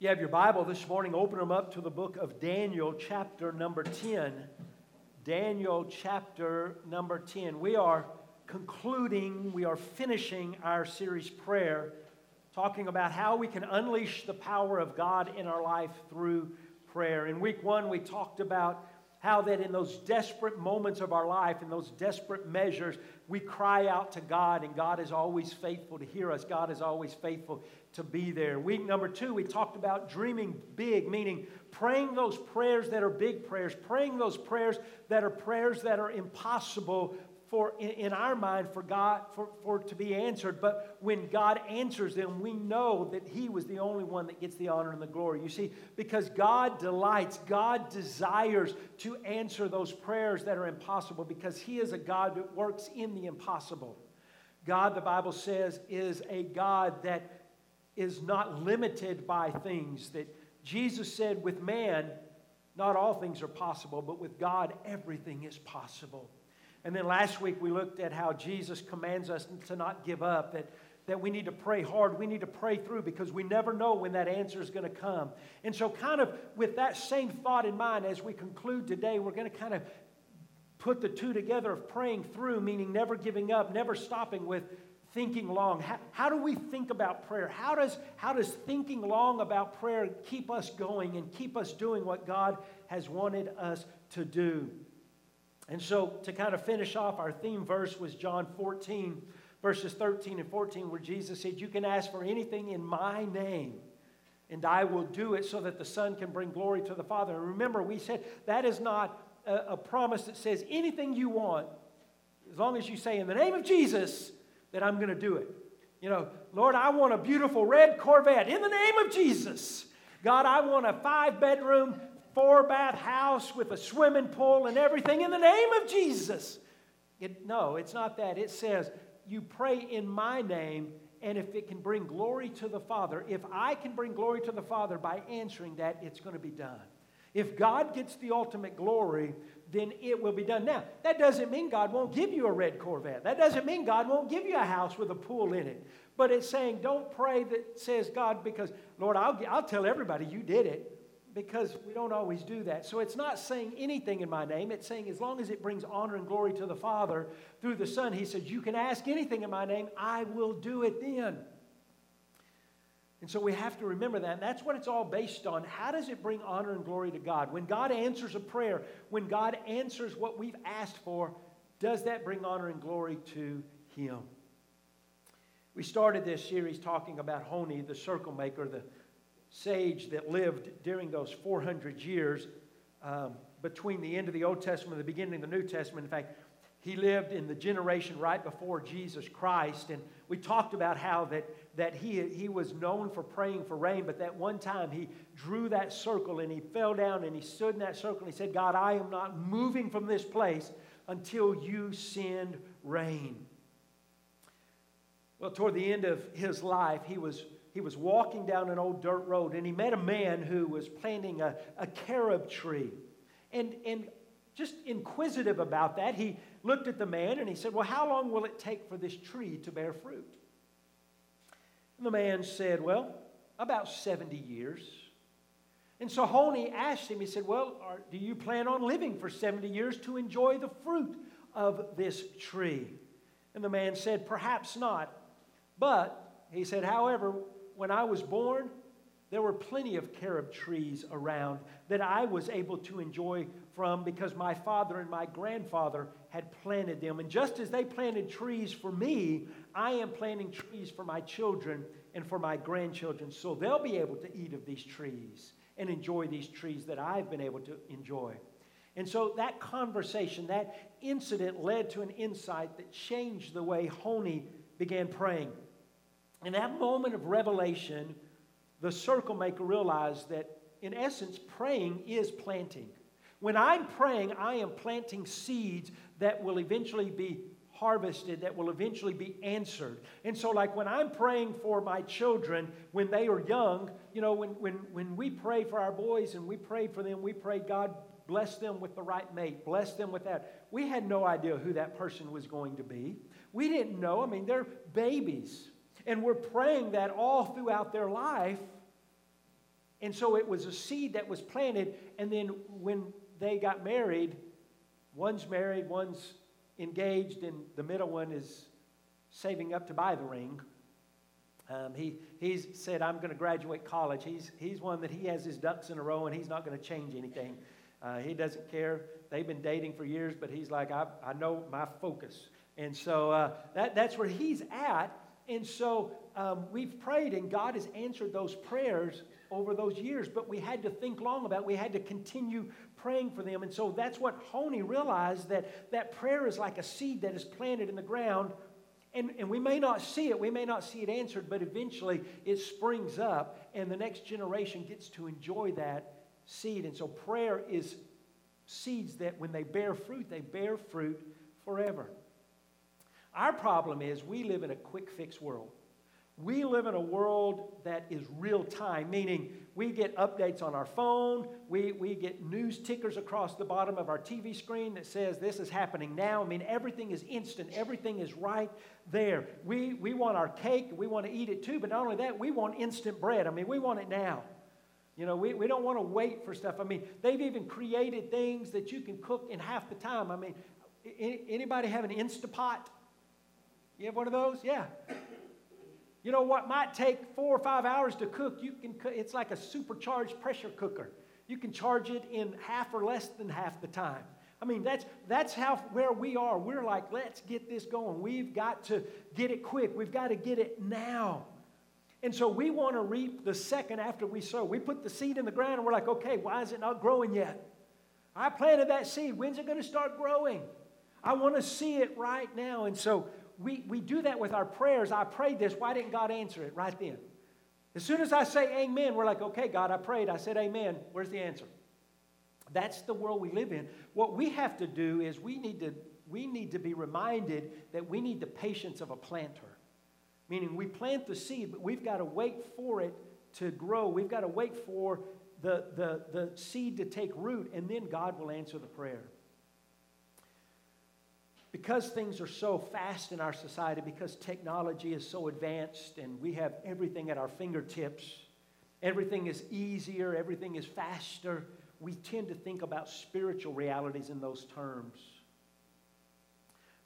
You have your Bible this morning, open them up to the book of Daniel, chapter number 10. Daniel, chapter number 10. We are concluding, we are finishing our series prayer, talking about how we can unleash the power of God in our life through prayer. In week one, we talked about how that in those desperate moments of our life, in those desperate measures, we cry out to God, and God is always faithful to hear us. God is always faithful to be there. Week number two, we talked about dreaming big, meaning praying those prayers that are big prayers, praying those prayers that are prayers that are impossible for in, in, our mind for God for, for to be answered. But when God answers them, we know that He was the only one that gets the honor and the glory. You see, because God delights, God desires to answer those prayers that are impossible because He is a God that works in the impossible. God, the Bible says, is a God that is not limited by things. That Jesus said, with man, not all things are possible, but with God, everything is possible. And then last week we looked at how Jesus commands us to not give up, that, that we need to pray hard, we need to pray through because we never know when that answer is going to come. And so, kind of with that same thought in mind, as we conclude today, we're going to kind of put the two together of praying through, meaning never giving up, never stopping with thinking long. How, how, do we think about prayer? How does, how does thinking long about prayer keep us going and keep us doing what God has wanted us to do? And so, to kind of finish off, our theme verse was John 14, verses 13 and 14, where Jesus said, You can ask for anything in my name, and I will do it so that the Son can bring glory to the Father. And remember, we said that is not a, a promise that says anything you want, as long as you say, In the name of Jesus, that I'm going to do it. You know, Lord, I want a beautiful red Corvette in the name of Jesus. God, I want a five bedroom four bath house with a swimming pool and everything in the name of Jesus. It, no, it's not that. It says, You pray in my name, and if it can bring glory to the Father, if I can bring glory to the Father by answering that, it's going to be done. If God gets the ultimate glory, then it will be done. Now, that doesn't mean God won't give you a red Corvette. That doesn't mean God won't give you a house with a pool in it. But it's saying, don't pray that says God, because, Lord, I'll, I'll tell everybody you did it because we don't always do that. So it's not saying anything in my name. It's saying as long as it brings honor and glory to the Father through the Son, He says, You can ask anything in my name, I will do it then. And so we have to remember that. And that's what it's all based on. How does it bring honor and glory to God? When God answers a prayer, when God answers what we've asked for, does that bring honor and glory to Him? We started this series talking about Honi, the circle maker, the sage that lived during those 400 years um, between the end of the Old Testament and the beginning of the New Testament. In fact, he lived in the generation right before Jesus Christ. And we talked about how that, that he, he was known for praying for rain, but that one time he drew that circle and he fell down and he stood in that circle and he said, God, I am not moving from this place until you send rain. Well, toward the end of his life, he was he was walking down an old dirt road and he met a man who was planting a, a carob tree. And, and just inquisitive about that, he looked at the man and he said, Well, how long will it take for this tree to bear fruit? And the man said, Well, about 70 years. And so Honi asked him, he said, Well, are, do you plan on living for 70 years to enjoy the fruit of this tree? And the man said, Perhaps not. But, he said, however, when I was born, there were plenty of carob trees around that I was able to enjoy from because my father and my grandfather had planted them. And just as they planted trees for me, I am planting trees for my children and for my grandchildren. So they'll be able to eat of these trees and enjoy these trees that I've been able to enjoy. And so that conversation, that incident led to an insight that changed the way Honi began praying. In that moment of revelation, the circle maker realized that, in essence, praying is planting. When I'm praying, I am planting seeds that will eventually be harvested, that will eventually be answered. And so, like when I'm praying for my children when they are young, you know, when, when, when we pray for our boys and we pray for them, we pray, God, bless them with the right mate, bless them with that. We had no idea who that person was going to be. We didn't know. I mean, they're babies. And we're praying that all throughout their life. And so it was a seed that was planted, and then when they got married, one's married, one's engaged, and the middle one is saving up to buy the ring. Um, he he's said, I'm going to graduate college. He's, he's one that he has his ducks in a row and he's not going to change anything. Uh, he doesn't care. They've been dating for years, but he's like, I, I know my focus. And so uh, that, that's where he's at. And so um, we've prayed, and God has answered those prayers over those years, but we had to think long about it. We had to continue praying for them. And so that's what Honi realized that that prayer is like a seed that is planted in the ground and, and we may not see it, we may not see it answered, but eventually it springs up, and the next generation gets to enjoy that seed. And so prayer is seeds that when they bear fruit, they bear fruit forever. Our problem is we live in a quick fix world. We live in a world that is real time, meaning we get updates on our phone, we, we get news tickers across the bottom of our TV screen that says this is happening now. I mean, everything is instant, everything is right there. We, we want our cake, we want to eat it too, but not only that, we want instant bread. I mean, we want it now. You know, we, we don't want to wait for stuff. I mean, they've even created things that you can cook in half the time. I mean, anybody have an Instapot? You have one of those? Yeah. You know what might take four or five hours to cook, you can it's like a supercharged pressure cooker. You can charge it in half or less than half the time. I mean, that's, that's how where we are. We're like, let's get this going. We've got to get it quick. We've got to get it now. And so we want to reap the second after we sow. We put the seed in the ground and we're like, okay, why is it not growing yet? I planted that seed. When's it going to start growing? I want to see it right now. And so we, we do that with our prayers. I prayed this. Why didn't God answer it right then? As soon as I say amen, we're like, okay, God, I prayed. I said amen. Where's the answer? That's the world we live in. What we have to do is we need to, we need to be reminded that we need the patience of a planter. Meaning we plant the seed, but we've got to wait for it to grow. We've got to wait for the, the, the seed to take root, and then God will answer the prayer because things are so fast in our society, because technology is so advanced and we have everything at our fingertips, everything is easier, everything is faster, we tend to think about spiritual realities in those terms.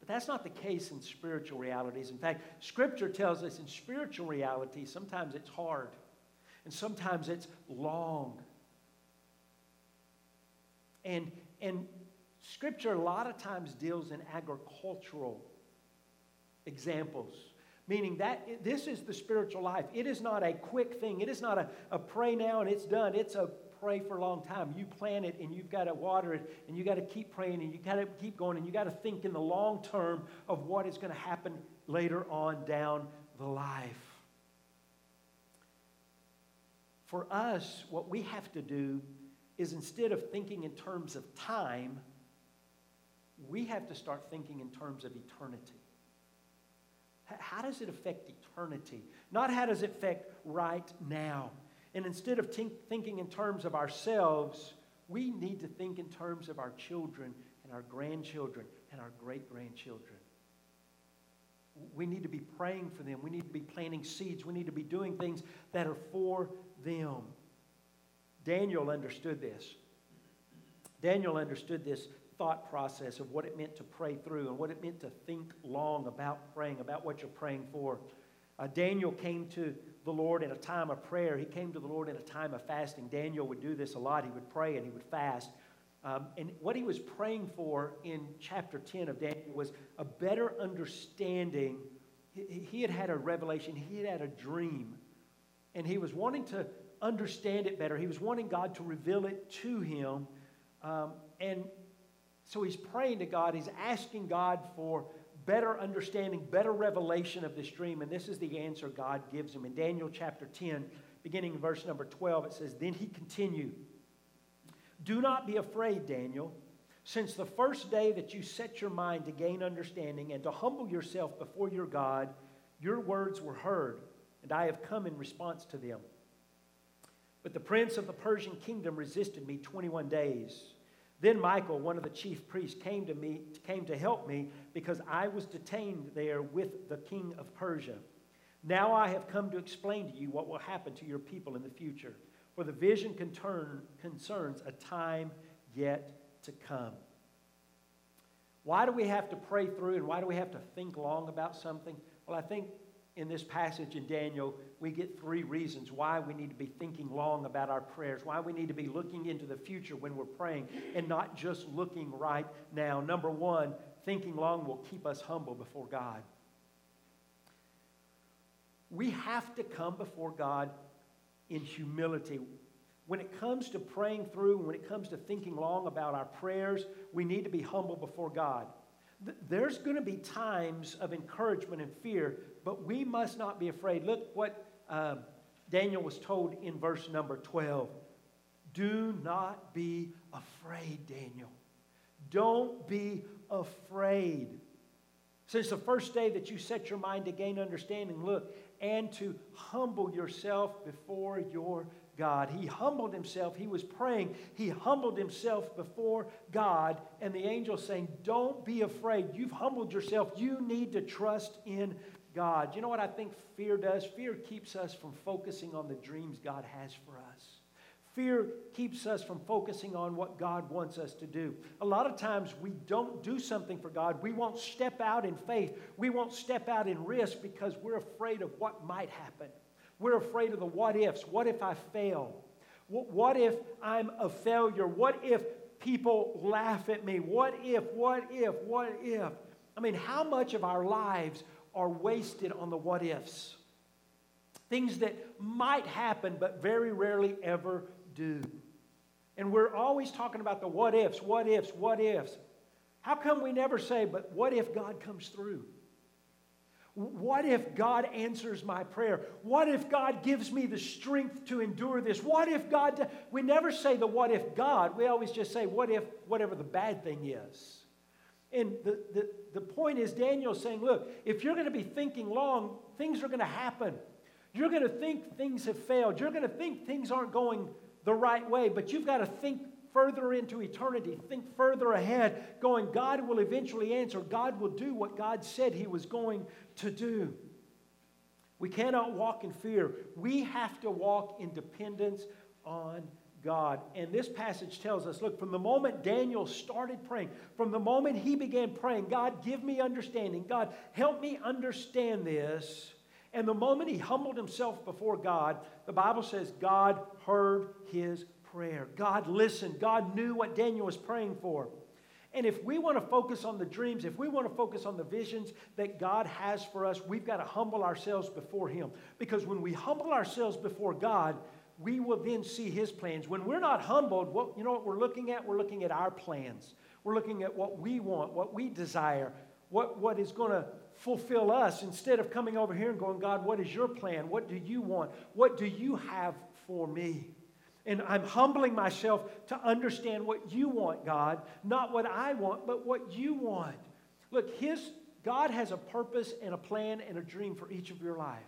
But that's not the case in spiritual realities. In fact, Scripture tells us in spiritual reality, sometimes it's hard and sometimes it's long. And, and Scripture a lot of times deals in agricultural examples, meaning that this is the spiritual life. It is not a quick thing, it is not a, a pray now and it's done. It's a pray for a long time. You plant it and you've got to water it and you've got to keep praying and you've got to keep going and you've got to think in the long term of what is going to happen later on down the life. For us, what we have to do is instead of thinking in terms of time, we have to start thinking in terms of eternity. How does it affect eternity? Not how does it affect right now. And instead of think, thinking in terms of ourselves, we need to think in terms of our children and our grandchildren and our great grandchildren. We need to be praying for them. We need to be planting seeds. We need to be doing things that are for them. Daniel understood this. Daniel understood this thought process of what it meant to pray through and what it meant to think long about praying, about what you're praying for. Uh, Daniel came to the Lord in a time of prayer. He came to the Lord in a time of fasting. Daniel would do this a lot. He would pray and he would fast. Um, and what he was praying for in chapter 10 of Daniel was a better understanding. He, he had had a revelation, he had had a dream, and he was wanting to understand it better. He was wanting God to reveal it to him. Um, and so he's praying to God, he's asking God for better understanding, better revelation of this dream. And this is the answer God gives him. In Daniel chapter 10, beginning in verse number 12, it says, Then he continued, Do not be afraid, Daniel. Since the first day that you set your mind to gain understanding and to humble yourself before your God, your words were heard, and I have come in response to them. But the prince of the Persian kingdom resisted me 21 days. Then Michael, one of the chief priests, came to me, came to help me because I was detained there with the king of Persia. Now I have come to explain to you what will happen to your people in the future. for the vision concerns a time yet to come. Why do we have to pray through and why do we have to think long about something? Well, I think in this passage in Daniel, we get three reasons why we need to be thinking long about our prayers, why we need to be looking into the future when we're praying and not just looking right now. Number one, thinking long will keep us humble before God. We have to come before God in humility. When it comes to praying through, when it comes to thinking long about our prayers, we need to be humble before God. There's going to be times of encouragement and fear, but we must not be afraid. Look what uh, Daniel was told in verse number 12. Do not be afraid, Daniel. Don't be afraid. Since the first day that you set your mind to gain understanding, look, and to humble yourself before your God. He humbled himself. He was praying. He humbled himself before God. And the angel saying, Don't be afraid. You've humbled yourself. You need to trust in God. You know what I think fear does? Fear keeps us from focusing on the dreams God has for us. Fear keeps us from focusing on what God wants us to do. A lot of times we don't do something for God. We won't step out in faith. We won't step out in risk because we're afraid of what might happen. We're afraid of the what ifs. What if I fail? What if I'm a failure? What if people laugh at me? What if, what if, what if? I mean, how much of our lives are wasted on the what ifs? Things that might happen, but very rarely ever do. And we're always talking about the what ifs, what ifs, what ifs. How come we never say, but what if God comes through? What if God answers my prayer? What if God gives me the strength to endure this? What if God, we never say the what if God, we always just say what if, whatever the bad thing is. And the, the, the point is, Daniel's saying, look, if you're going to be thinking long, things are going to happen. You're going to think things have failed. You're going to think things aren't going the right way, but you've got to think further into eternity, think further ahead, going, God will eventually answer. God will do what God said He was going to do. We cannot walk in fear. We have to walk in dependence on God. And this passage tells us look, from the moment Daniel started praying, from the moment he began praying, God, give me understanding. God, help me understand this. And the moment he humbled himself before God, the Bible says God heard his prayer. God listened. God knew what Daniel was praying for. And if we want to focus on the dreams, if we want to focus on the visions that God has for us, we've got to humble ourselves before Him. Because when we humble ourselves before God, we will then see His plans. When we're not humbled, what, you know what we're looking at? We're looking at our plans. We're looking at what we want, what we desire, what, what is going to fulfill us instead of coming over here and going, God, what is your plan? What do you want? What do you have for me? And I'm humbling myself to understand what you want, God, not what I want, but what you want. Look, his God has a purpose and a plan and a dream for each of your life.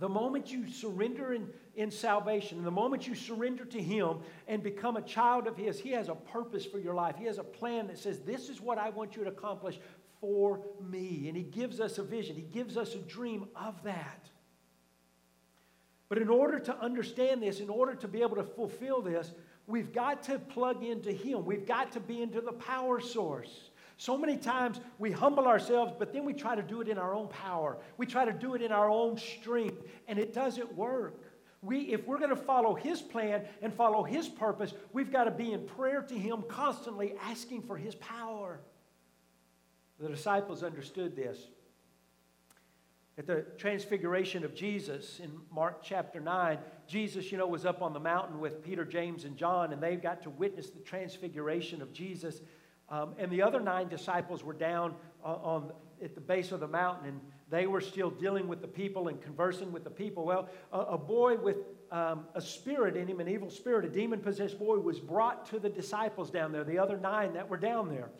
The moment you surrender in, in salvation, the moment you surrender to Him and become a child of His, He has a purpose for your life. He has a plan that says, This is what I want you to accomplish for me. And He gives us a vision, He gives us a dream of that. But in order to understand this, in order to be able to fulfill this, we've got to plug into Him. We've got to be into the power source. So many times we humble ourselves, but then we try to do it in our own power. We try to do it in our own strength, and it doesn't work. We, if we're going to follow His plan and follow His purpose, we've got to be in prayer to Him constantly, asking for His power. The disciples understood this. At the transfiguration of Jesus in Mark chapter 9, Jesus, you know, was up on the mountain with Peter, James, and John, and they've got to witness the transfiguration of Jesus. Um, and the other nine disciples were down on, at the base of the mountain, and they were still dealing with the people and conversing with the people. Well, a, a boy with um, a spirit in him, an evil spirit, a demon possessed boy, was brought to the disciples down there, the other nine that were down there.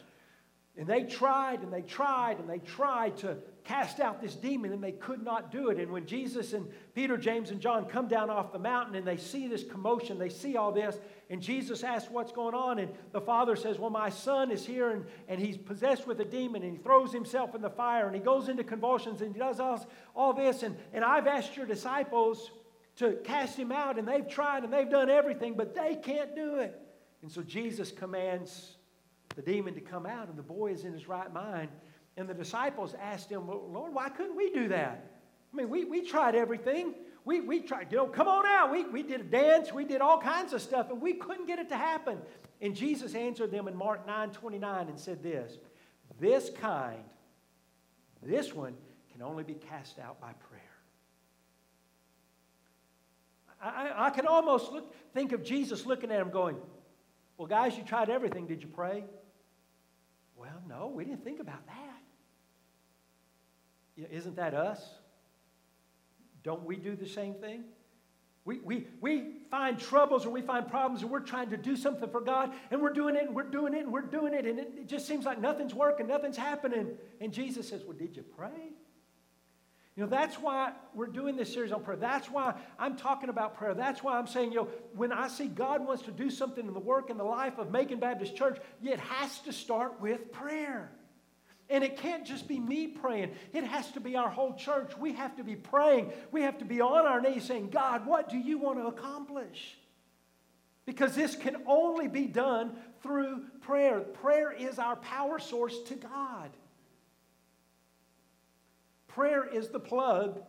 And they tried and they tried and they tried to cast out this demon and they could not do it. And when Jesus and Peter, James, and John come down off the mountain and they see this commotion, they see all this, and Jesus asks what's going on. And the father says, Well, my son is here and, and he's possessed with a demon and he throws himself in the fire and he goes into convulsions and he does all, all this. And, and I've asked your disciples to cast him out, and they've tried and they've done everything, but they can't do it. And so Jesus commands the demon to come out, and the boy is in his right mind. And the disciples asked him, Lord, why couldn't we do that? I mean, we, we tried everything. We, we tried, you know, come on out. We, we did a dance, we did all kinds of stuff, and we couldn't get it to happen. And Jesus answered them in Mark 9 29 and said this This kind, this one, can only be cast out by prayer. I, I can almost look, think of Jesus looking at him going, Well, guys, you tried everything. Did you pray? Well, no, we didn't think about that. Isn't that us? Don't we do the same thing? We, we, we find troubles or we find problems and we're trying to do something for God and we're doing it and we're doing it and we're doing it and it, it just seems like nothing's working, nothing's happening. And Jesus says, Well, did you pray? You know, that's why we're doing this series on prayer. That's why I'm talking about prayer. That's why I'm saying, you know, when I see God wants to do something in the work and the life of Macon Baptist Church, it has to start with prayer. And it can't just be me praying, it has to be our whole church. We have to be praying. We have to be on our knees saying, God, what do you want to accomplish? Because this can only be done through prayer. Prayer is our power source to God. Prayer is the plug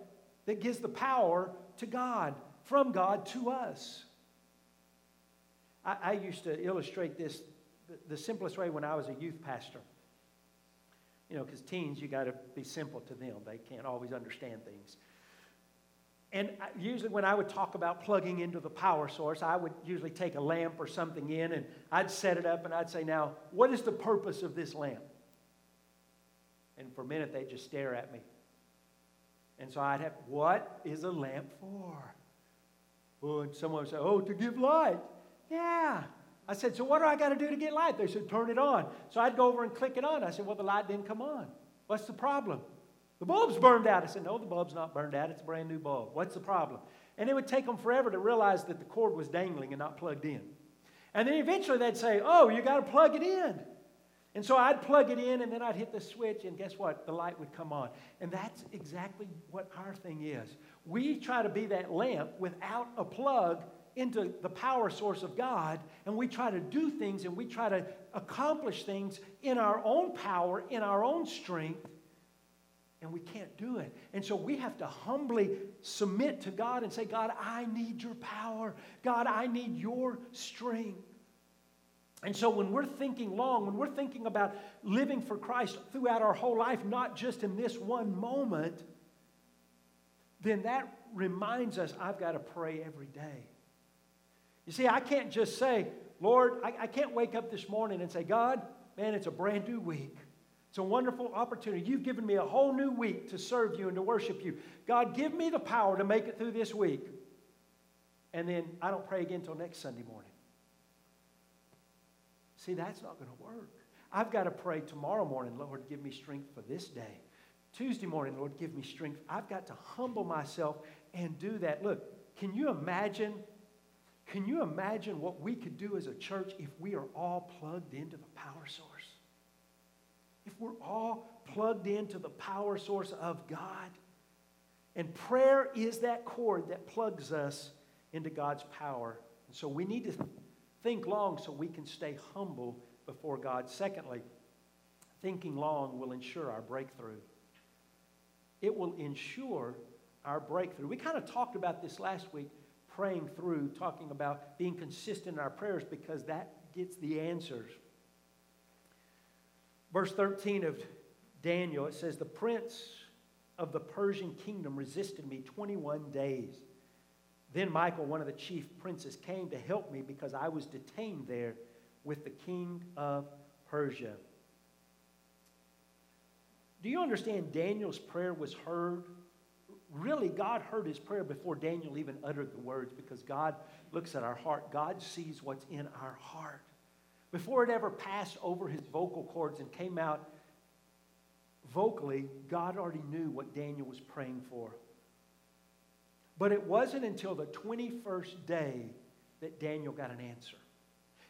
that gives the power to God, from God to us. I, I used to illustrate this the, the simplest way when I was a youth pastor. You know, because teens, you got to be simple to them. They can't always understand things. And usually, when I would talk about plugging into the power source, I would usually take a lamp or something in and I'd set it up and I'd say, Now, what is the purpose of this lamp? And for a minute, they'd just stare at me. And so I'd have, What is a lamp for? Well, and someone would say, Oh, to give light. Yeah. I said, So what do I got to do to get light? They said, Turn it on. So I'd go over and click it on. I said, Well, the light didn't come on. What's the problem? The bulb's burned out. I said, No, the bulb's not burned out. It's a brand new bulb. What's the problem? And it would take them forever to realize that the cord was dangling and not plugged in. And then eventually they'd say, Oh, you got to plug it in. And so I'd plug it in and then I'd hit the switch, and guess what? The light would come on. And that's exactly what our thing is. We try to be that lamp without a plug into the power source of God and we try to do things and we try to accomplish things in our own power, in our own strength, and we can't do it. And so we have to humbly submit to God and say, God, I need your power. God, I need your strength. And so when we're thinking long, when we're thinking about living for Christ throughout our whole life, not just in this one moment, then that reminds us I've got to pray every day. You see, I can't just say, Lord, I, I can't wake up this morning and say, God, man, it's a brand new week. It's a wonderful opportunity. You've given me a whole new week to serve you and to worship you. God, give me the power to make it through this week. And then I don't pray again until next Sunday morning. See, that's not going to work. I've got to pray tomorrow morning, Lord, give me strength for this day. Tuesday morning, Lord, give me strength. I've got to humble myself and do that. Look, can you imagine can you imagine what we could do as a church if we are all plugged into the power source? If we're all plugged into the power source of God. And prayer is that cord that plugs us into God's power. And so we need to think long so we can stay humble before God. Secondly, thinking long will ensure our breakthrough. It will ensure our breakthrough. We kind of talked about this last week praying through, talking about being consistent in our prayers because that gets the answers. Verse 13 of Daniel, it says, The prince of the Persian kingdom resisted me 21 days. Then Michael, one of the chief princes, came to help me because I was detained there with the king of Persia. Do you understand Daniel's prayer was heard really, God heard his prayer before Daniel even uttered the words because God looks at our heart. God sees what's in our heart. Before it ever passed over his vocal cords and came out vocally, God already knew what Daniel was praying for. But it wasn't until the 21st day that Daniel got an answer.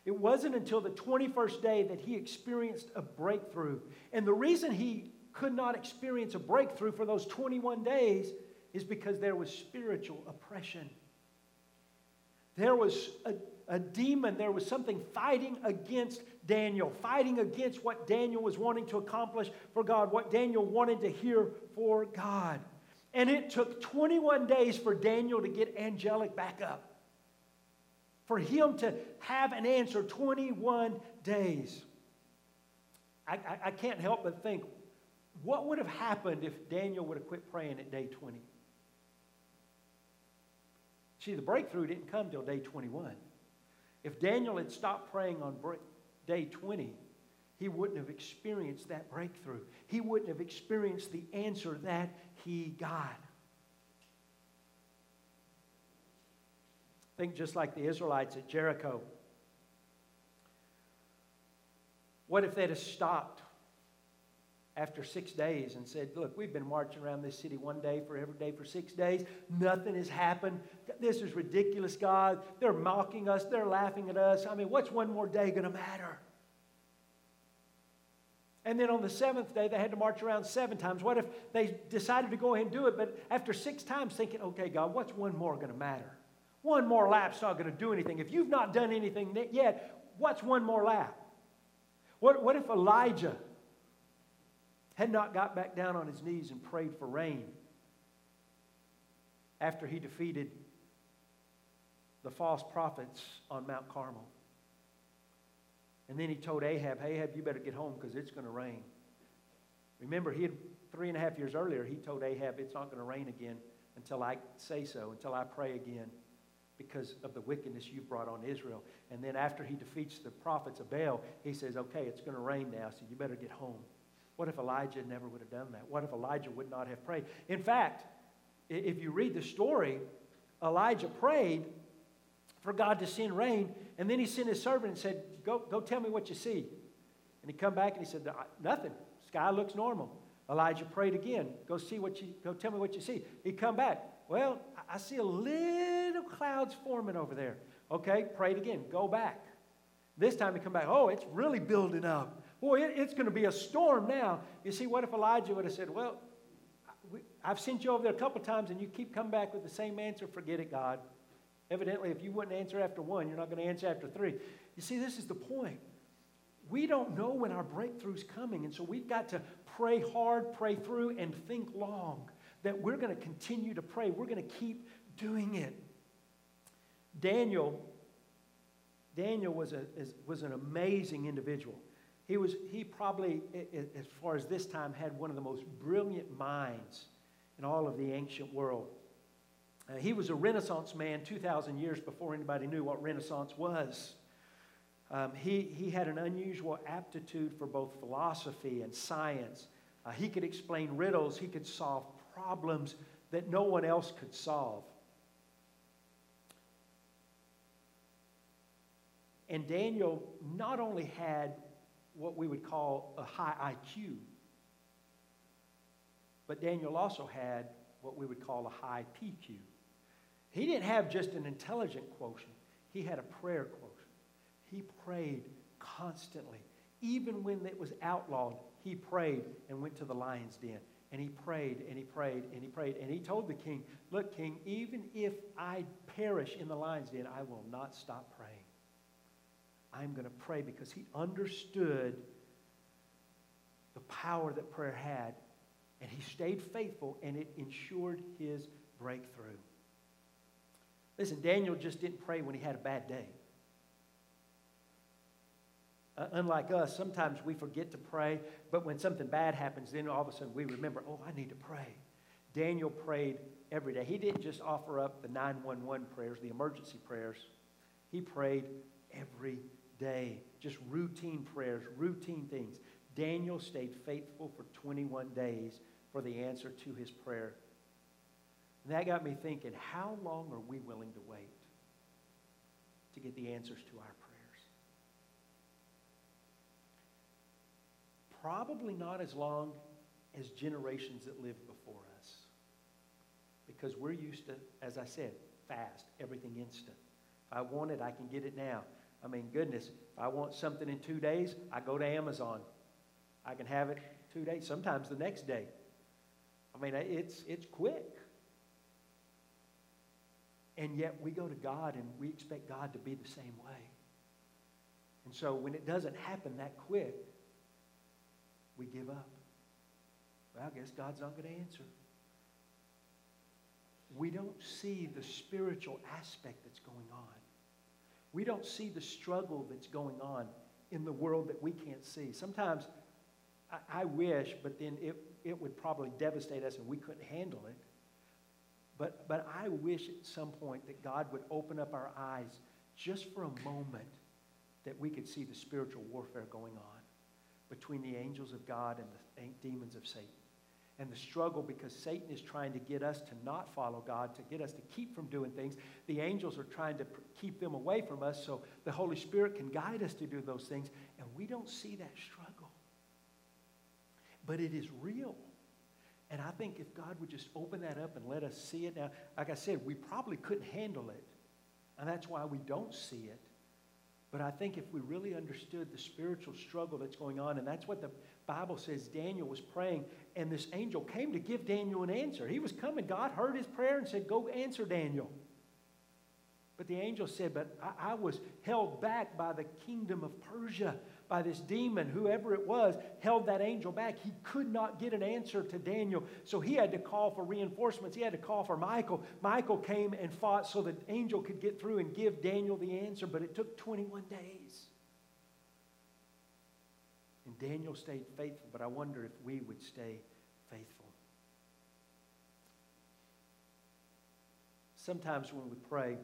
It wasn't until the 21st day that he experienced a breakthrough. And the reason he could not experience a breakthrough for those 21 days is because there was spiritual oppression. There was a, a demon, there was something fighting against Daniel, fighting against what Daniel was wanting to accomplish for God, what Daniel wanted to hear for God. And it took 21 days for Daniel to get angelic back up. For him to have an answer 21 days. I, I, I can't help but think what would have happened if Daniel would have quit praying at day 20? See, the breakthrough didn't come till day 21. If Daniel had stopped praying on day 20, he wouldn't have experienced that breakthrough. He wouldn't have experienced the answer that he got. Think just like the Israelites at Jericho. What if they'd have stopped after six days and said, Look, we've been marching around this city one day for every day for six days. Nothing has happened. This is ridiculous, God. They're mocking us. They're laughing at us. I mean, what's one more day going to matter? And then on the seventh day, they had to march around seven times. What if they decided to go ahead and do it, but after six times thinking, okay, God, what's one more going to matter? One more lap's not going to do anything. If you've not done anything yet, what's one more lap? What, what if Elijah had not got back down on his knees and prayed for rain after he defeated the false prophets on Mount Carmel? And then he told Ahab, Ahab, you better get home because it's going to rain. Remember, he had three and a half years earlier, he told Ahab, it's not going to rain again until I say so, until I pray again because of the wickedness you've brought on Israel. And then after he defeats the prophets of Baal, he says, okay, it's going to rain now, so you better get home. What if Elijah never would have done that? What if Elijah would not have prayed? In fact, if you read the story, Elijah prayed for God to send rain, and then he sent his servant and said, Go, go tell me what you see. And he come back and he said, Nothing. Sky looks normal. Elijah prayed again. Go see what you go tell me what you see. He come back. Well, I see a little clouds forming over there. Okay, prayed again. Go back. This time he come back. Oh, it's really building up. Boy, it, it's going to be a storm now. You see, what if Elijah would have said, Well, I've sent you over there a couple times and you keep coming back with the same answer. Forget it, God. Evidently, if you wouldn't answer after one, you're not going to answer after three. You see, this is the point. We don't know when our breakthrough's coming, and so we've got to pray hard, pray through, and think long that we're going to continue to pray. We're going to keep doing it. Daniel, Daniel was, a, was an amazing individual. He, was, he probably, as far as this time, had one of the most brilliant minds in all of the ancient world. Uh, he was a Renaissance man 2,000 years before anybody knew what Renaissance was. Um, he, he had an unusual aptitude for both philosophy and science. Uh, he could explain riddles, he could solve problems that no one else could solve. And Daniel not only had what we would call a high IQ, but Daniel also had what we would call a high PQ. He didn't have just an intelligent quotient, he had a prayer quotient. He prayed constantly. Even when it was outlawed, he prayed and went to the lion's den. And he prayed and he prayed and he prayed. And he told the king, Look, king, even if I perish in the lion's den, I will not stop praying. I'm going to pray because he understood the power that prayer had. And he stayed faithful and it ensured his breakthrough. Listen, Daniel just didn't pray when he had a bad day. Uh, unlike us, sometimes we forget to pray, but when something bad happens, then all of a sudden we remember, oh, I need to pray. Daniel prayed every day. He didn't just offer up the 911 prayers, the emergency prayers. He prayed every day, just routine prayers, routine things. Daniel stayed faithful for 21 days for the answer to his prayer. And that got me thinking, how long are we willing to wait to get the answers to our prayers? Probably not as long as generations that lived before us. Because we're used to, as I said, fast, everything instant. If I want it, I can get it now. I mean, goodness, if I want something in two days, I go to Amazon. I can have it two days, sometimes the next day. I mean, it's, it's quick. And yet we go to God and we expect God to be the same way. And so when it doesn't happen that quick, we give up. Well, I guess God's not going to answer. We don't see the spiritual aspect that's going on. We don't see the struggle that's going on in the world that we can't see. Sometimes I, I wish, but then it, it would probably devastate us and we couldn't handle it. But, but I wish at some point that God would open up our eyes just for a moment that we could see the spiritual warfare going on between the angels of God and the demons of Satan. And the struggle because Satan is trying to get us to not follow God, to get us to keep from doing things. The angels are trying to keep them away from us so the Holy Spirit can guide us to do those things. And we don't see that struggle. But it is real. And I think if God would just open that up and let us see it now, like I said, we probably couldn't handle it. And that's why we don't see it. But I think if we really understood the spiritual struggle that's going on, and that's what the Bible says Daniel was praying, and this angel came to give Daniel an answer. He was coming. God heard his prayer and said, Go answer Daniel. But the angel said, But I, I was held back by the kingdom of Persia by this demon, whoever it was, held that angel back. He could not get an answer to Daniel. So he had to call for reinforcements. He had to call for Michael. Michael came and fought so the angel could get through and give Daniel the answer, but it took 21 days. Daniel stayed faithful, but I wonder if we would stay faithful. Sometimes when we pray,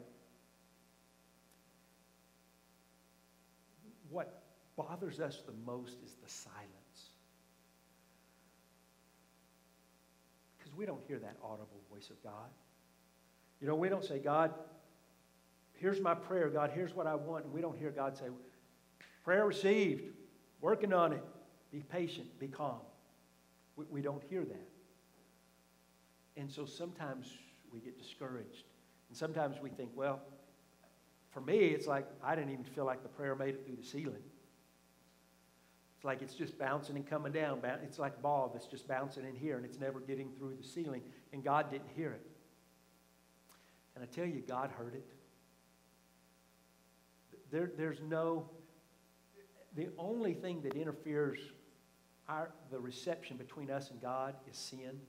what bothers us the most is the silence. Because we don't hear that audible voice of God. You know, we don't say, God, here's my prayer, God, here's what I want. And we don't hear God say, prayer received, working on it, be patient, be calm. We, we don't hear that. And so sometimes we get discouraged. And sometimes we think, well, for me, it's like I didn't even feel like the prayer made it through the ceiling. It's like it's just bouncing and coming down. It's like a ball that's just bouncing in here and it's never getting through the ceiling, and God didn't hear it. And I tell you, God heard it. There, there's no, the only thing that interferes our, the reception between us and God is sin.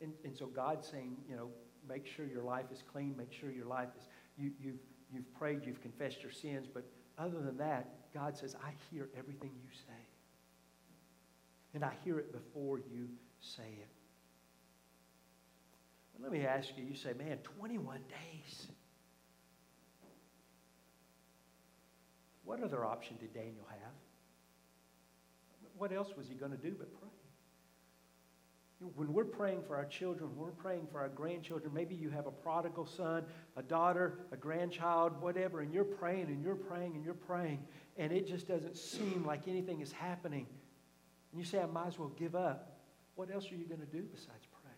And, and so God's saying, you know, make sure your life is clean, make sure your life is, you, you've, you've prayed, you've confessed your sins, but other than that, God says, I hear everything you say. And I hear it before you say it. But let me ask you, you say, man, 21 days. What other option did Daniel have? What else was he going to do but pray? When we're praying for our children, we're praying for our grandchildren, maybe you have a prodigal son, a daughter, a grandchild, whatever, and you're praying and you're praying and you're praying, and it just doesn't seem like anything is happening. And you say, I might as well give up. What else are you going to do besides pray?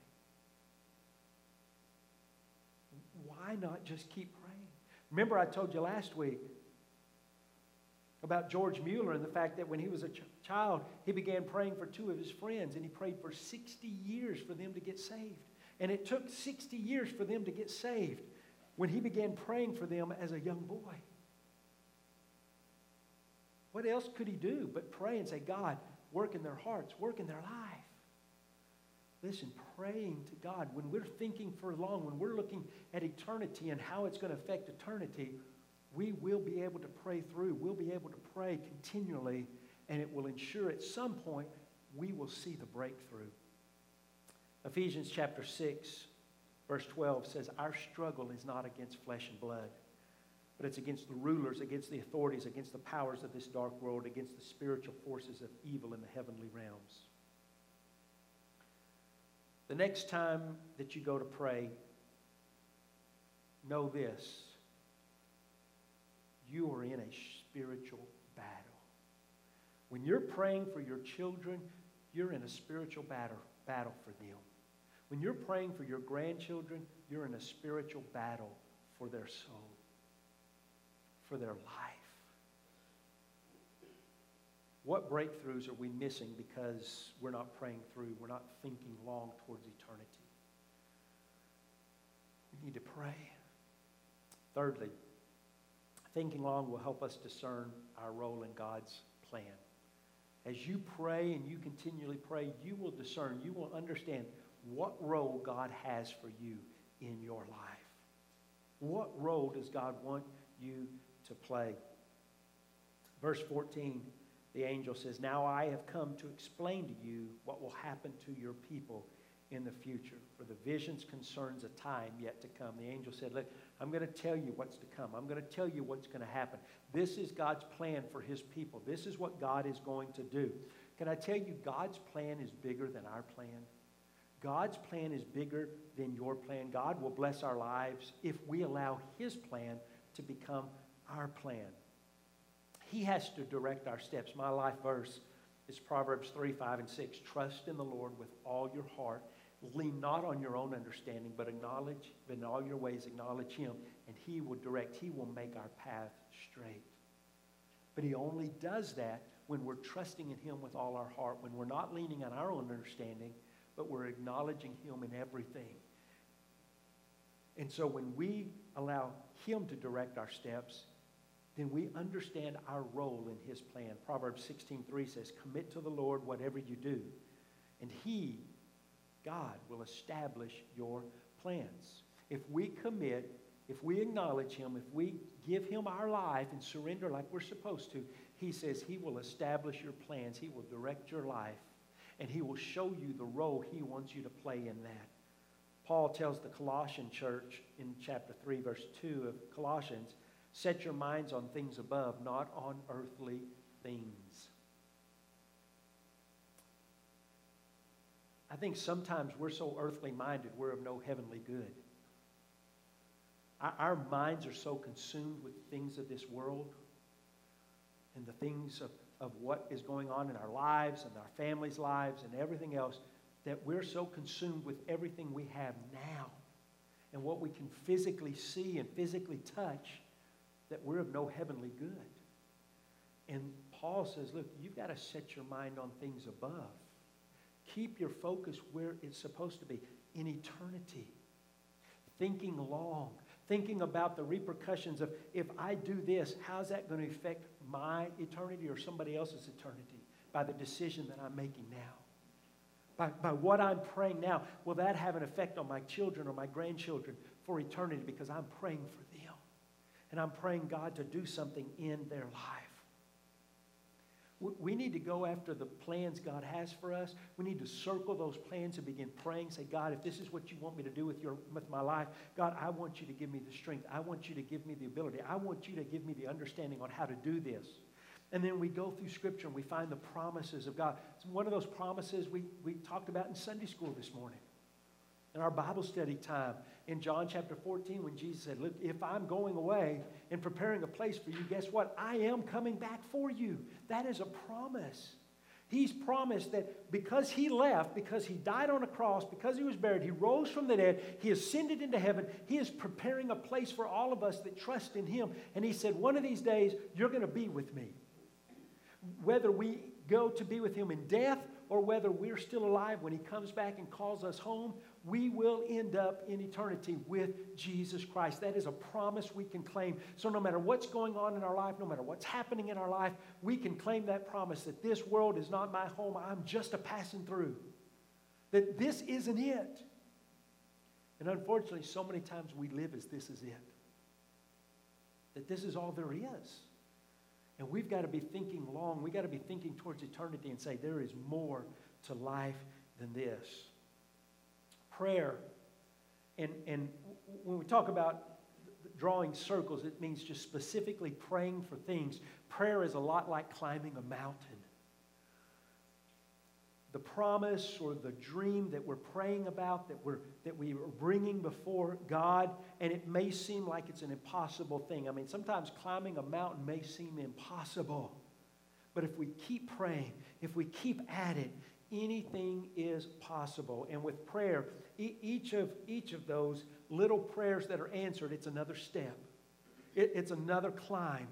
Why not just keep praying? Remember, I told you last week about George Mueller and the fact that when he was a ch- child, he began praying for two of his friends, and he prayed for 60 years for them to get saved. And it took 60 years for them to get saved when he began praying for them as a young boy. What else could he do but pray and say, God, work in their hearts, work in their life? Listen, praying to God, when we're thinking for long, when we're looking at eternity and how it's going to affect eternity, we will be able to pray through. We'll be able to pray continually, and it will ensure at some point we will see the breakthrough. Ephesians chapter 6, verse 12 says, Our struggle is not against flesh and blood, but it's against the rulers, against the authorities, against the powers of this dark world, against the spiritual forces of evil in the heavenly realms. The next time that you go to pray, know this you are in a spiritual battle. When you're praying for your children, you're in a spiritual battle, battle for them. When you're praying for your grandchildren, you're in a spiritual battle for their soul, for their life. What breakthroughs are we missing because we're not praying through, we're not thinking long towards eternity? We need to pray. Thirdly, thinking long will help us discern our role in God's plan. As you pray and you continually pray, you will discern, you will understand what role God has for you in your life. What role does God want you to play? Verse 14, the angel says, Now I have come to explain to you what will happen to your people in the future. For the visions concerns a time yet to come. The angel said, Look, I'm going to tell you what's to come. I'm going to tell you what's going to happen. This is God's plan for his people. This is what God is going to do. Can I tell you, God's plan is bigger than our plan? God's plan is bigger than your plan. God will bless our lives if we allow his plan to become our plan. He has to direct our steps. My life verse is Proverbs 3, 5, and 6. Trust in the Lord with all your heart Lean not on your own understanding, but acknowledge, in all your ways, acknowledge Him, and He will direct, He will make our path straight. But He only does that when we're trusting in Him with all our heart, when we're not leaning on our own understanding, but we're acknowledging Him in everything. And so when we allow Him to direct our steps, then we understand our role in His plan. Proverbs 16:3 says, Commit to the Lord whatever you do, and He God will establish your plans. If we commit, if we acknowledge Him, if we give Him our life and surrender like we're supposed to, He says He will establish your plans, He will direct your life, and He will show you the role He wants you to play in that. Paul tells the Colossian church in chapter 3, verse 2 of Colossians, set your minds on things above, not on earthly things. I think sometimes we're so earthly minded, we're of no heavenly good. Our, our minds are so consumed with things of this world and the things of, of what is going on in our lives and our families' lives and everything else that we're so consumed with everything we have now and what we can physically see and physically touch that we're of no heavenly good. And Paul says, look, you've got to set your mind on things above. Keep your focus where it's supposed to be in eternity. Thinking long, thinking about the repercussions of if I do this, how's that going to affect my eternity or somebody else's eternity by the decision that I'm making now? By, by what I'm praying now, will that have an effect on my children or my grandchildren for eternity because I'm praying for them? And I'm praying God to do something in their life. We need to go after the plans God has for us. We need to circle those plans and begin praying. Say, God, if this is what you want me to do with, your, with my life, God, I want you to give me the strength. I want you to give me the ability. I want you to give me the understanding on how to do this. And then we go through Scripture and we find the promises of God. It's one of those promises we, we talked about in Sunday school this morning in our Bible study time in John chapter 14 when Jesus said, Look, if I'm going away and preparing a place for you, guess what? I am coming back for you. That is a promise. He's promised that because he left, because he died on a cross, because he was buried, he rose from the dead, he ascended into heaven, he is preparing a place for all of us that trust in him. And he said, One of these days, you're going to be with me. Whether we go to be with him in death or whether we're still alive when he comes back and calls us home, we will end up in eternity with Jesus Christ. That is a promise we can claim. So, no matter what's going on in our life, no matter what's happening in our life, we can claim that promise that this world is not my home. I'm just a passing through. That this isn't it. And unfortunately, so many times we live as this is it. That this is all there is. And we've got to be thinking long. We've got to be thinking towards eternity and say, there is more to life than this prayer. And, and when we talk about drawing circles, it means just specifically praying for things. Prayer is a lot like climbing a mountain. The promise or the dream that we're praying about, that, we're, that we are bringing before God, and it may seem like it's an impossible thing. I mean, sometimes climbing a mountain may seem impossible. But if we keep praying, if we keep at it, anything is possible. And with prayer, each of, each of those little prayers that are answered, it's another step. It, it's another climb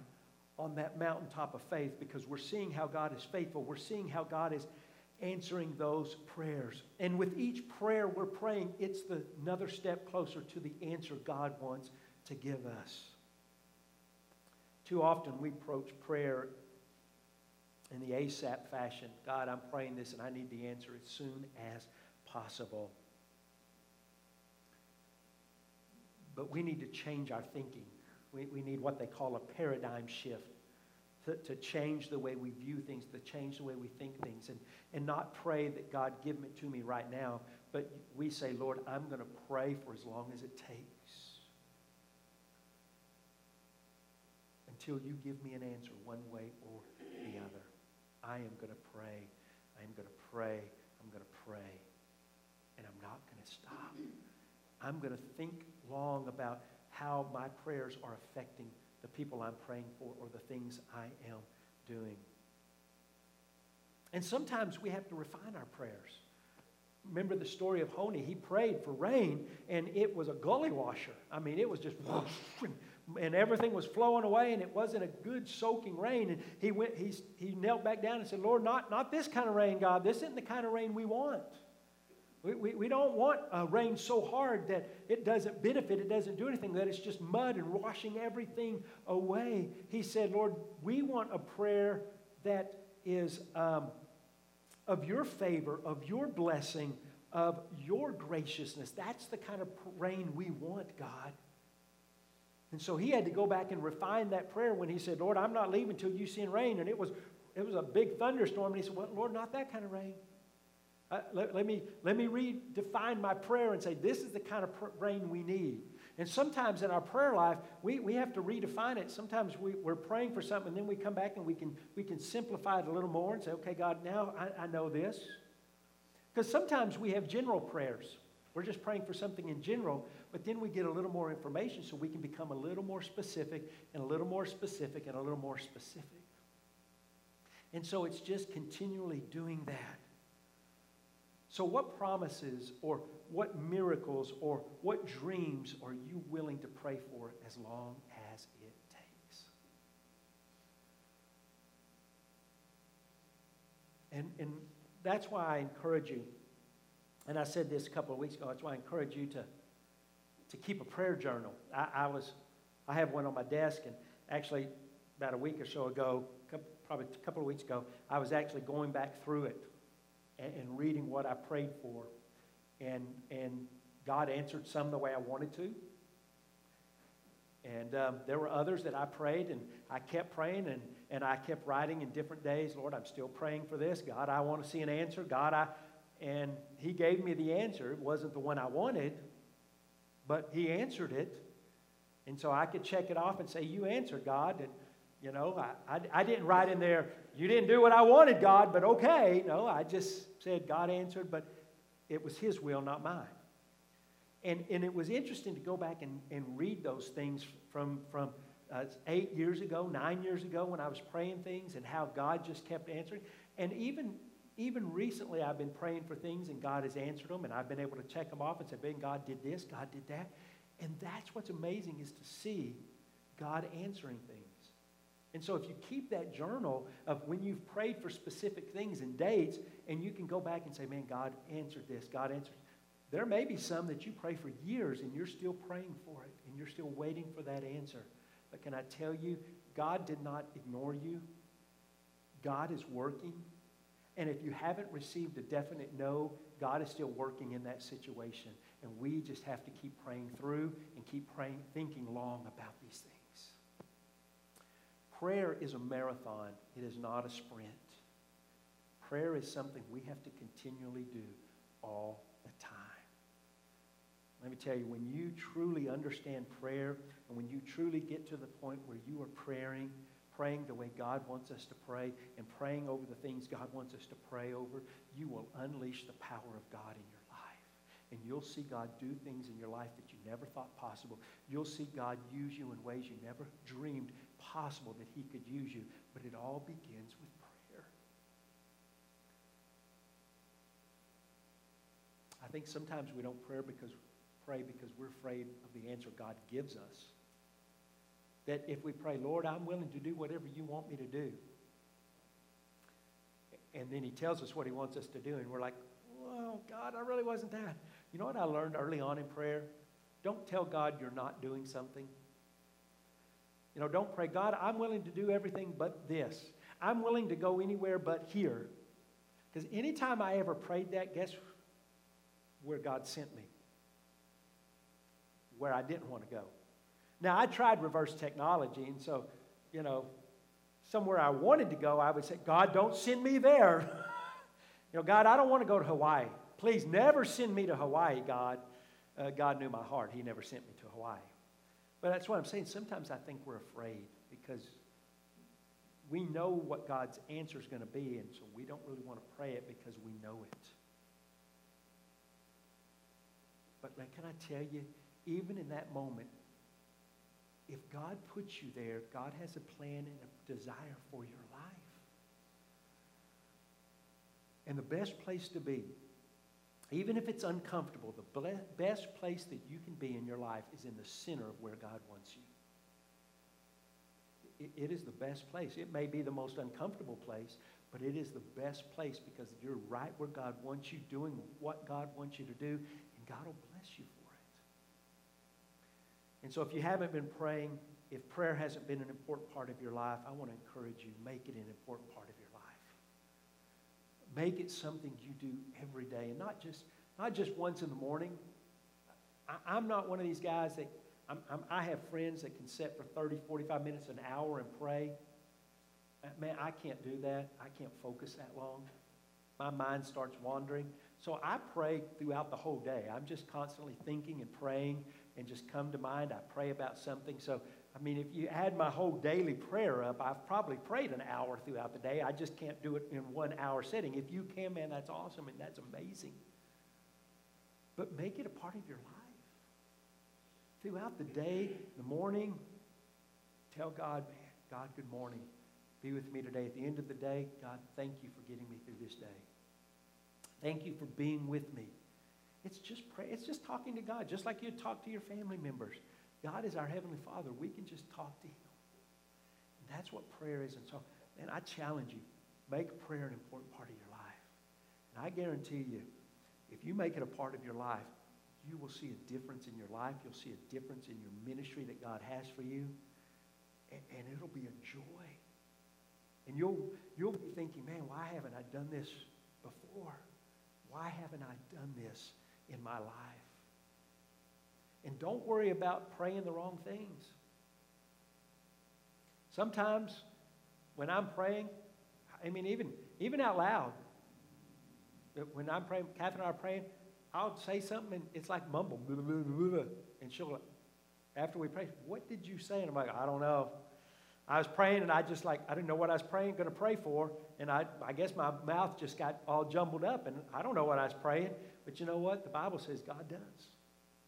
on that mountaintop of faith because we're seeing how God is faithful. We're seeing how God is answering those prayers. And with each prayer we're praying, it's the, another step closer to the answer God wants to give us. Too often we approach prayer in the ASAP fashion God, I'm praying this and I need the answer as soon as possible. But we need to change our thinking. We, we need what they call a paradigm shift to, to change the way we view things, to change the way we think things, and, and not pray that God give it to me right now, but we say, Lord, I'm going to pray for as long as it takes until you give me an answer one way or. I am going to pray. I am going to pray. I'm going to pray. And I'm not going to stop. I'm going to think long about how my prayers are affecting the people I'm praying for or the things I am doing. And sometimes we have to refine our prayers. Remember the story of Honi? He prayed for rain, and it was a gully washer. I mean, it was just, and everything was flowing away, and it wasn't a good soaking rain. And he went, he, he knelt back down and said, Lord, not, not this kind of rain, God. This isn't the kind of rain we want. We, we, we don't want uh, rain so hard that it doesn't benefit, it doesn't do anything, that it's just mud and washing everything away. He said, Lord, we want a prayer that is um, of your favor, of your blessing, of your graciousness. That's the kind of rain we want, God. And so he had to go back and refine that prayer when he said, Lord, I'm not leaving until you send rain. And it was, it was a big thunderstorm. And he said, well, Lord, not that kind of rain. Uh, let, let, me, let me redefine my prayer and say, this is the kind of pr- rain we need. And sometimes in our prayer life, we, we have to redefine it. Sometimes we, we're praying for something, and then we come back and we can, we can simplify it a little more and say, okay, God, now I, I know this. Because sometimes we have general prayers. We're just praying for something in general, but then we get a little more information so we can become a little more specific and a little more specific and a little more specific. And so it's just continually doing that. So, what promises or what miracles or what dreams are you willing to pray for as long as it takes? And, and that's why I encourage you, and I said this a couple of weeks ago, that's why I encourage you to, to keep a prayer journal. I, I was, I have one on my desk, and actually, about a week or so ago, probably a couple of weeks ago, I was actually going back through it and, and reading what I prayed for. And, and God answered some the way I wanted to. And um, there were others that I prayed, and I kept praying, and, and I kept writing in different days, Lord, I'm still praying for this. God, I want to see an answer. God, I. And He gave me the answer. It wasn't the one I wanted, but He answered it. And so I could check it off and say, You answered, God. And, you know, I, I, I didn't write in there, You didn't do what I wanted, God, but okay. No, I just said God answered, but it was His will, not mine. And, and it was interesting to go back and, and read those things from, from uh, eight years ago, nine years ago, when I was praying things and how God just kept answering. And even, even recently, I've been praying for things and God has answered them, and I've been able to check them off and say, Ben, God did this, God did that. And that's what's amazing is to see God answering things. And so if you keep that journal of when you've prayed for specific things and dates, and you can go back and say, man, God answered this, God answered. There may be some that you pray for years and you're still praying for it and you're still waiting for that answer. But can I tell you, God did not ignore you. God is working. And if you haven't received a definite no, God is still working in that situation. And we just have to keep praying through and keep praying, thinking long about these things. Prayer is a marathon, it is not a sprint. Prayer is something we have to continually do all the time. Let me tell you, when you truly understand prayer and when you truly get to the point where you are praying, praying the way God wants us to pray, and praying over the things God wants us to pray over, you will unleash the power of God in your life. And you'll see God do things in your life that you never thought possible. You'll see God use you in ways you never dreamed possible that he could use you, but it all begins with prayer. I think sometimes we don't pray because pray because we're afraid of the answer God gives us. That if we pray, Lord, I'm willing to do whatever you want me to do. And then he tells us what he wants us to do, and we're like, well, God, I really wasn't that. You know what I learned early on in prayer? Don't tell God you're not doing something. You know, don't pray, God, I'm willing to do everything but this. I'm willing to go anywhere but here. Because anytime I ever prayed that, guess where God sent me? Where I didn't want to go. Now, I tried reverse technology, and so, you know, somewhere I wanted to go, I would say, God, don't send me there. you know, God, I don't want to go to Hawaii. Please never send me to Hawaii, God. Uh, God knew my heart. He never sent me to Hawaii. But that's what I'm saying. Sometimes I think we're afraid because we know what God's answer is going to be, and so we don't really want to pray it because we know it. But can I tell you, even in that moment, if God puts you there, God has a plan and a desire for your life. And the best place to be, even if it's uncomfortable, the best place that you can be in your life is in the center of where God wants you. it is the best place. It may be the most uncomfortable place, but it is the best place because you're right where God wants you, doing what God wants you to do, and God will bless you. And so if you haven't been praying, if prayer hasn't been an important part of your life, I want to encourage you, make it an important part of your life. Make it something you do every day and not just, not just once in the morning. I, am not one of these guys that, I'm, I'm, i have friends that can sit for 30, 45 minutes, an hour and pray. Uh, man, I can't do that. I can't focus that long. My mind starts wandering. So I pray throughout the whole day. I'm just constantly thinking and praying and just come to mind. I pray about something. So I mean, if you add my whole daily prayer up, I've probably prayed an hour throughout the day. I just can't do it in one hour setting. If you can, man, that's awesome and that's amazing. But make it a part of your life. Throughout the day, the morning, tell God, man, God, good morning. Be with me today. At the end of the day, God, thank you for getting me through this day. Thank you for being with me. It's just pray. It's just talking to God, just like you talk to your family members. God is our Heavenly Father. We can just talk to Him. And that's what prayer is. And so, man, I challenge you make prayer an important part of your life. And I guarantee you, if you make it a part of your life, you will see a difference in your life. You'll see a difference in your ministry that God has for you. And, and it'll be a joy. And you'll, you'll be thinking, man, why haven't I done this before? Why haven't I done this in my life? And don't worry about praying the wrong things. Sometimes when I'm praying, I mean, even, even out loud, when I'm praying, Catherine and I are praying, I'll say something and it's like mumble. And she'll, after we pray, what did you say? And I'm like, I don't know. I was praying and I just like, I didn't know what I was praying, going to pray for. And I, I guess my mouth just got all jumbled up and I don't know what I was praying. But you know what? The Bible says God does.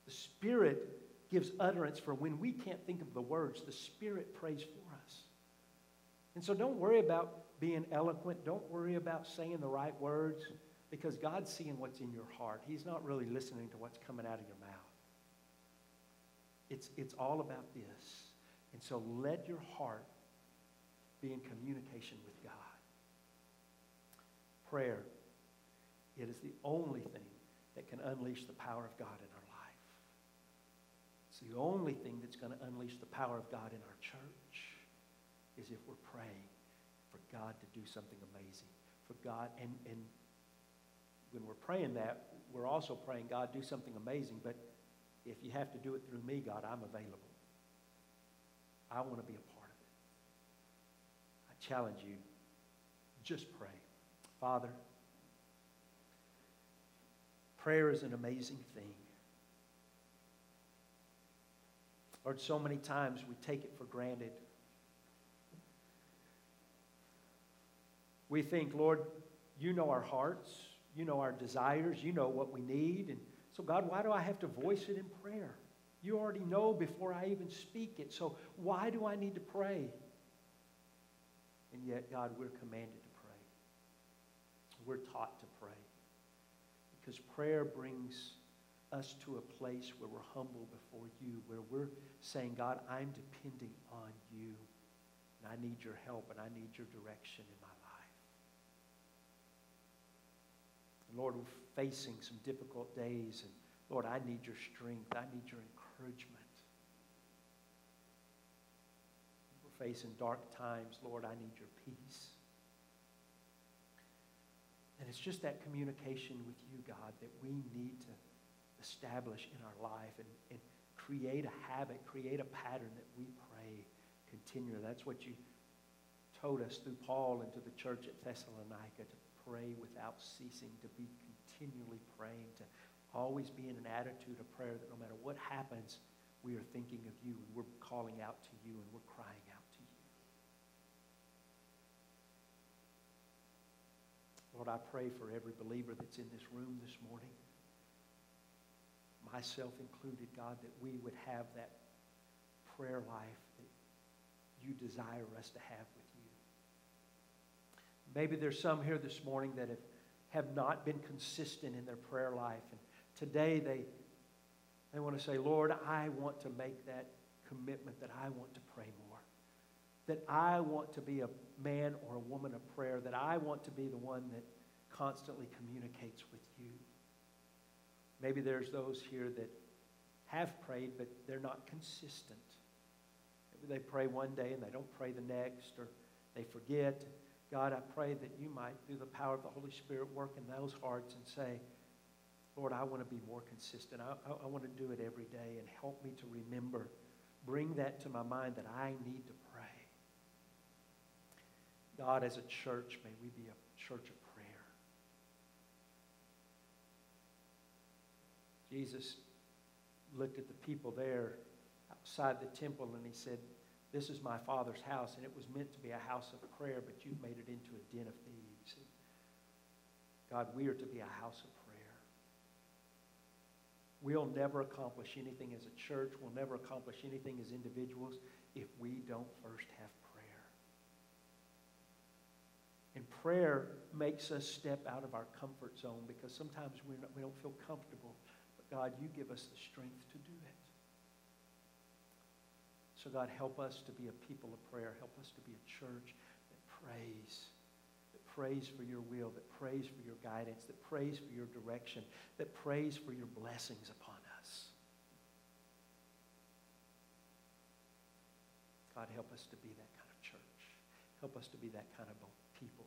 The Spirit gives utterance for when we can't think of the words. The Spirit prays for us. And so don't worry about being eloquent. Don't worry about saying the right words because God's seeing what's in your heart. He's not really listening to what's coming out of your mouth. It's, it's all about this. And so let your heart be in communication with God. Prayer, it is the only thing that can unleash the power of God in our life. It's the only thing that's going to unleash the power of God in our church is if we're praying for God to do something amazing. For God, and, and when we're praying that, we're also praying, God, do something amazing, but if you have to do it through me, God, I'm available. I want to be a part of it. I challenge you, just pray. Father, prayer is an amazing thing. Lord, so many times we take it for granted. We think, Lord, you know our hearts, you know our desires, you know what we need. And so, God, why do I have to voice it in prayer? You already know before I even speak it. So, why do I need to pray? And yet, God, we're commanded to pray. We're taught to pray. Because prayer brings us to a place where we're humble before you, where we're saying, God, I'm depending on you, and I need your help, and I need your direction in my life. And Lord, we're facing some difficult days. And Lord, I need your strength. I need your encouragement. We're facing dark times. Lord, I need your peace. And it's just that communication with you, God, that we need to establish in our life and, and create a habit, create a pattern that we pray continually. That's what you told us through Paul and to the church at Thessalonica to pray without ceasing, to be continually praying, to always be in an attitude of prayer that no matter what happens, we are thinking of you and we're calling out to you and we're crying out to you. Lord, I pray for every believer that's in this room this morning, myself included, God, that we would have that prayer life that you desire us to have with you. Maybe there's some here this morning that have, have not been consistent in their prayer life. And today they, they want to say, Lord, I want to make that commitment that I want to pray more. That I want to be a man or a woman of prayer. That I want to be the one that constantly communicates with you. Maybe there's those here that have prayed, but they're not consistent. Maybe they pray one day and they don't pray the next, or they forget. God, I pray that you might, through the power of the Holy Spirit, work in those hearts and say, Lord, I want to be more consistent. I, I, I want to do it every day and help me to remember. Bring that to my mind that I need to. God, as a church, may we be a church of prayer. Jesus looked at the people there outside the temple and he said, This is my Father's house, and it was meant to be a house of prayer, but you've made it into a den of thieves. And God, we are to be a house of prayer. We'll never accomplish anything as a church, we'll never accomplish anything as individuals if we don't first have prayer. Makes us step out of our comfort zone because sometimes we're not, we don't feel comfortable But God, you give us the strength to do it. So, God, help us to be a people of prayer. Help us to be a church that prays, that prays for your will, that prays for your guidance, that prays for your direction, that prays for your blessings upon us. God, help us to be that kind of church. Help us to be that kind of people